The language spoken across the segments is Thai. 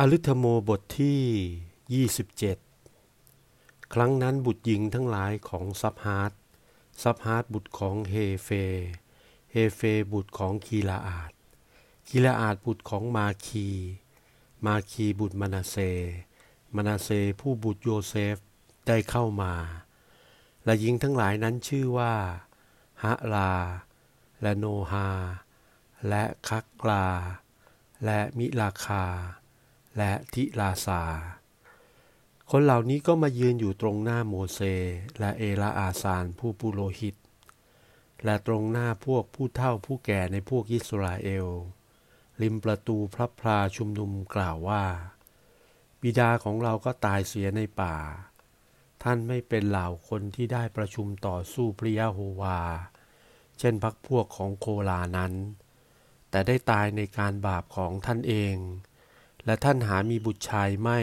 อลิธโมบทที่ 27 ครั้งนั้นบุตรหญิงทั้งหลายของซับฮาร์ดซับฮาร์ดบุตรของเฮเฟ เฮเฟบุตรของคีลาอาดคีลาอาดบุตรของมาคี มาคีบุตรมานาเซ มานาเซผู้บุตรโยเซฟได้เข้ามา และหญิงทั้งหลายนั้นชื่อว่าฮะลา และโนฮา และคักลา และมิลาคา และทิลาซา คนเหล่านี้ก็มายืนอยู่ตรงหน้าโมเสและเอลาอาซานผู้ปุโรหิต และตรงหน้าพวกผู้เฒ่าผู้แก่ในพวกอิสราเอล ริมประตูพระพลาชุมนุมกล่าวว่า บิดาของเราก็ตายเสียในป่า ท่านไม่เป็นเหล่าคนที่ได้ประชุมต่อสู้พระยะโฮวา เช่นพักพวกของโคลานั้น แต่ได้ตายในการบาปของท่านเอง และท่านหามีบุตรชายไม่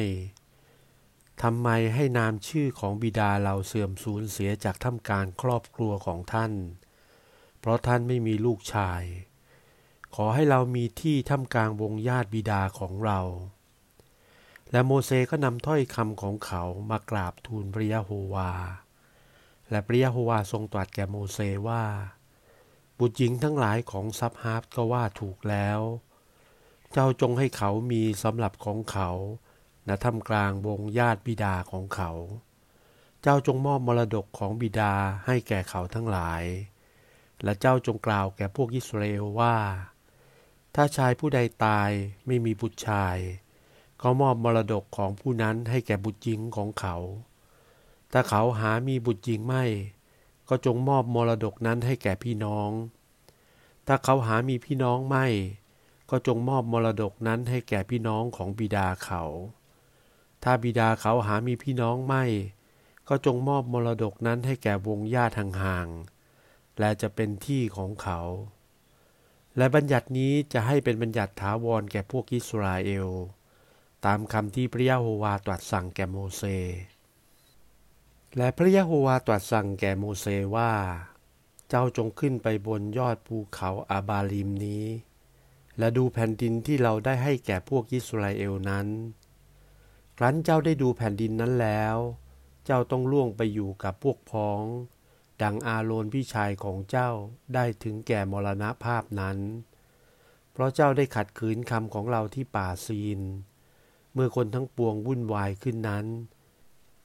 ทำไมให้นามชื่อของบิดาเราเสื่อมสูญเสียจากท่ามกลางครอบครัวของท่าน เพราะท่านไม่มีลูกชาย ขอให้เรามีที่ท่ามกลางวงญาติบิดาของเรา และโมเสก็นำถ้อยคำของเขามากราบทูลพระยะโฮวา และพระยะโฮวาทรงตรัสแก่โมเสว่า บุตรหญิงทั้งหลายของซับฮาร์ก็ว่าถูกแล้วเจ้าจงให้เขามีสำหรับของเขาณท่ามกลางวงญาติบิดาของเขา เจ้าจงมอบมรดกของบิดาให้แก่เขาทั้งหลาย และเจ้าจงกล่าวแก่พวกอิสราเอลว่า ถ้าชายผู้ใดตายไม่มีบุตรชาย ก็มอบมรดกของผู้นั้นให้แก่บุตรหญิงของเขา ถ้าเขาหามีบุตรหญิงไม่ ก็จงมอบมรดกนั้นให้แก่พี่น้อง ถ้าเขาหามีพี่น้องไม่ ก็จงมอบมรดกนั้นให้แก่พี่น้องของบิดาเขา ถ้าบิดาเขาหามีพี่น้องไม่ ก็จงมอบมรดกนั้นให้แก่วงญาติห่างๆ และจะเป็นที่ของเขา และบัญญัตินี้จะให้เป็นบัญญัติถาวรแก่พวกอิสราเอล ตามคำที่พระยะโฮวาตรัสสั่งแก่โมเสและพระยะโฮวาตรัสสั่งแก่โมเสว่า เจ้าจงขึ้นไปบนยอดภูเขาอาบาลิมนี้ และดูแผ่นดินที่เราได้ให้แก่พวกอิสราเอลนั้น ครั้นเจ้าได้ดูแผ่นดินนั้นแล้ว เจ้าต้องล่วงไปอยู่กับพวกพ้อง ดังอาโรนพี่ชายของเจ้าได้ถึงแก่มรณภาพนั้น เพราะเจ้าได้ขัดขืนคำของเราที่ป่าซีน เมื่อคนทั้งปวงวุ่นวายขึ้นนั้น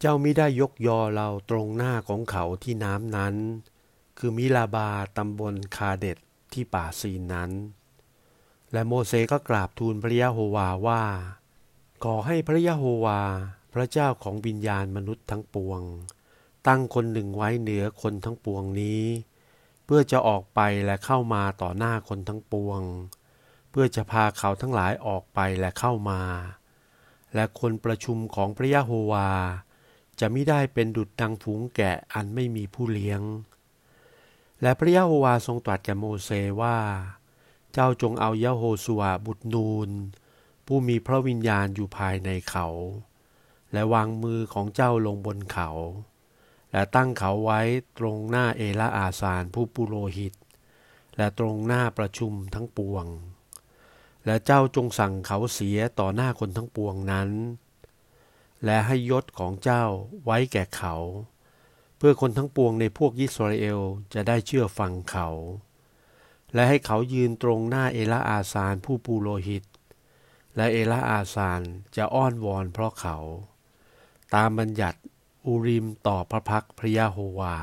เจ้ามิได้ยกยอเราตรงหน้าของเขาที่น้ำนั้น คือมิลาบาตำบลคาเด็ดที่ป่าซีนนั้น และโมเสก็กราบทูลพระยะโฮวาว่า ขอให้พระยะโฮวา พระเจ้าของวิญญาณมนุษย์ทั้งปวง ตั้งคนหนึ่งไว้เหนือคนทั้งปวงนี้ เพื่อจะออกไปและเข้ามาต่อหน้าคนทั้งปวง เพื่อจะพาเขาทั้งหลายออกไปและเข้ามา และคนประชุมของพระยะโฮวา จะไม่ได้เป็นดุจดังฝูงแกะอันไม่มีผู้เลี้ยง และพระยะโฮวาทรงตรัสแก่โมเสว่า จ้าจงเอายะโฮสุวาบุตรนูน ผู้มีพระวิญญาณอยู่ภายในเขา และวางมือของเจ้าลงบนเขา และตั้งเขาไว้ตรงหน้าเอลาอาสานผู้ปุโรหิต และตรงหน้าประชุมทั้งปวง และเจ้าจงสั่งเขาเสียต่อหน้าคนทั้งปวงนั้น และให้ยศของเจ้าไว้แก่เขา เพื่อคนทั้งปวงในพวกยิสราเอลจะได้เชื่อฟังเขา และให้เขายืนตรงหน้าเอลาอาซานผู้ปูโลหิต และเอลาอาซานจะอ้อนวอนเพราะเขา ตามบัญญัติอูริมต่อพระพักพระยาโฮวา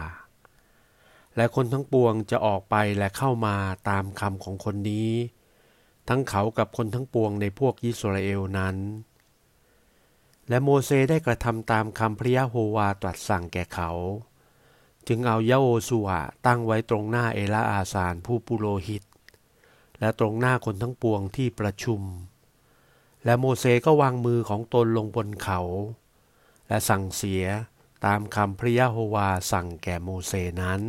และคนทั้งปวงจะออกไปและเข้ามาตามคำของคนนี้ ทั้งเขากับคนทั้งปวงในพวกยิสราเอลนั้น และโมเสได้กระทำตามคำพระยาโฮวาตรัสสั่งแก่เขา จึงเอายะโอสุวะตั้งไว้ตรงหน้าเอลาอาซานผู้ปุโรหิต และตรงหน้าคนทั้งปวงที่ประชุม และโมเสก็วางมือของตนลงบนเขา และสั่งเสียตามคำพระยะโฮวาสั่งแก่โมเสนั้น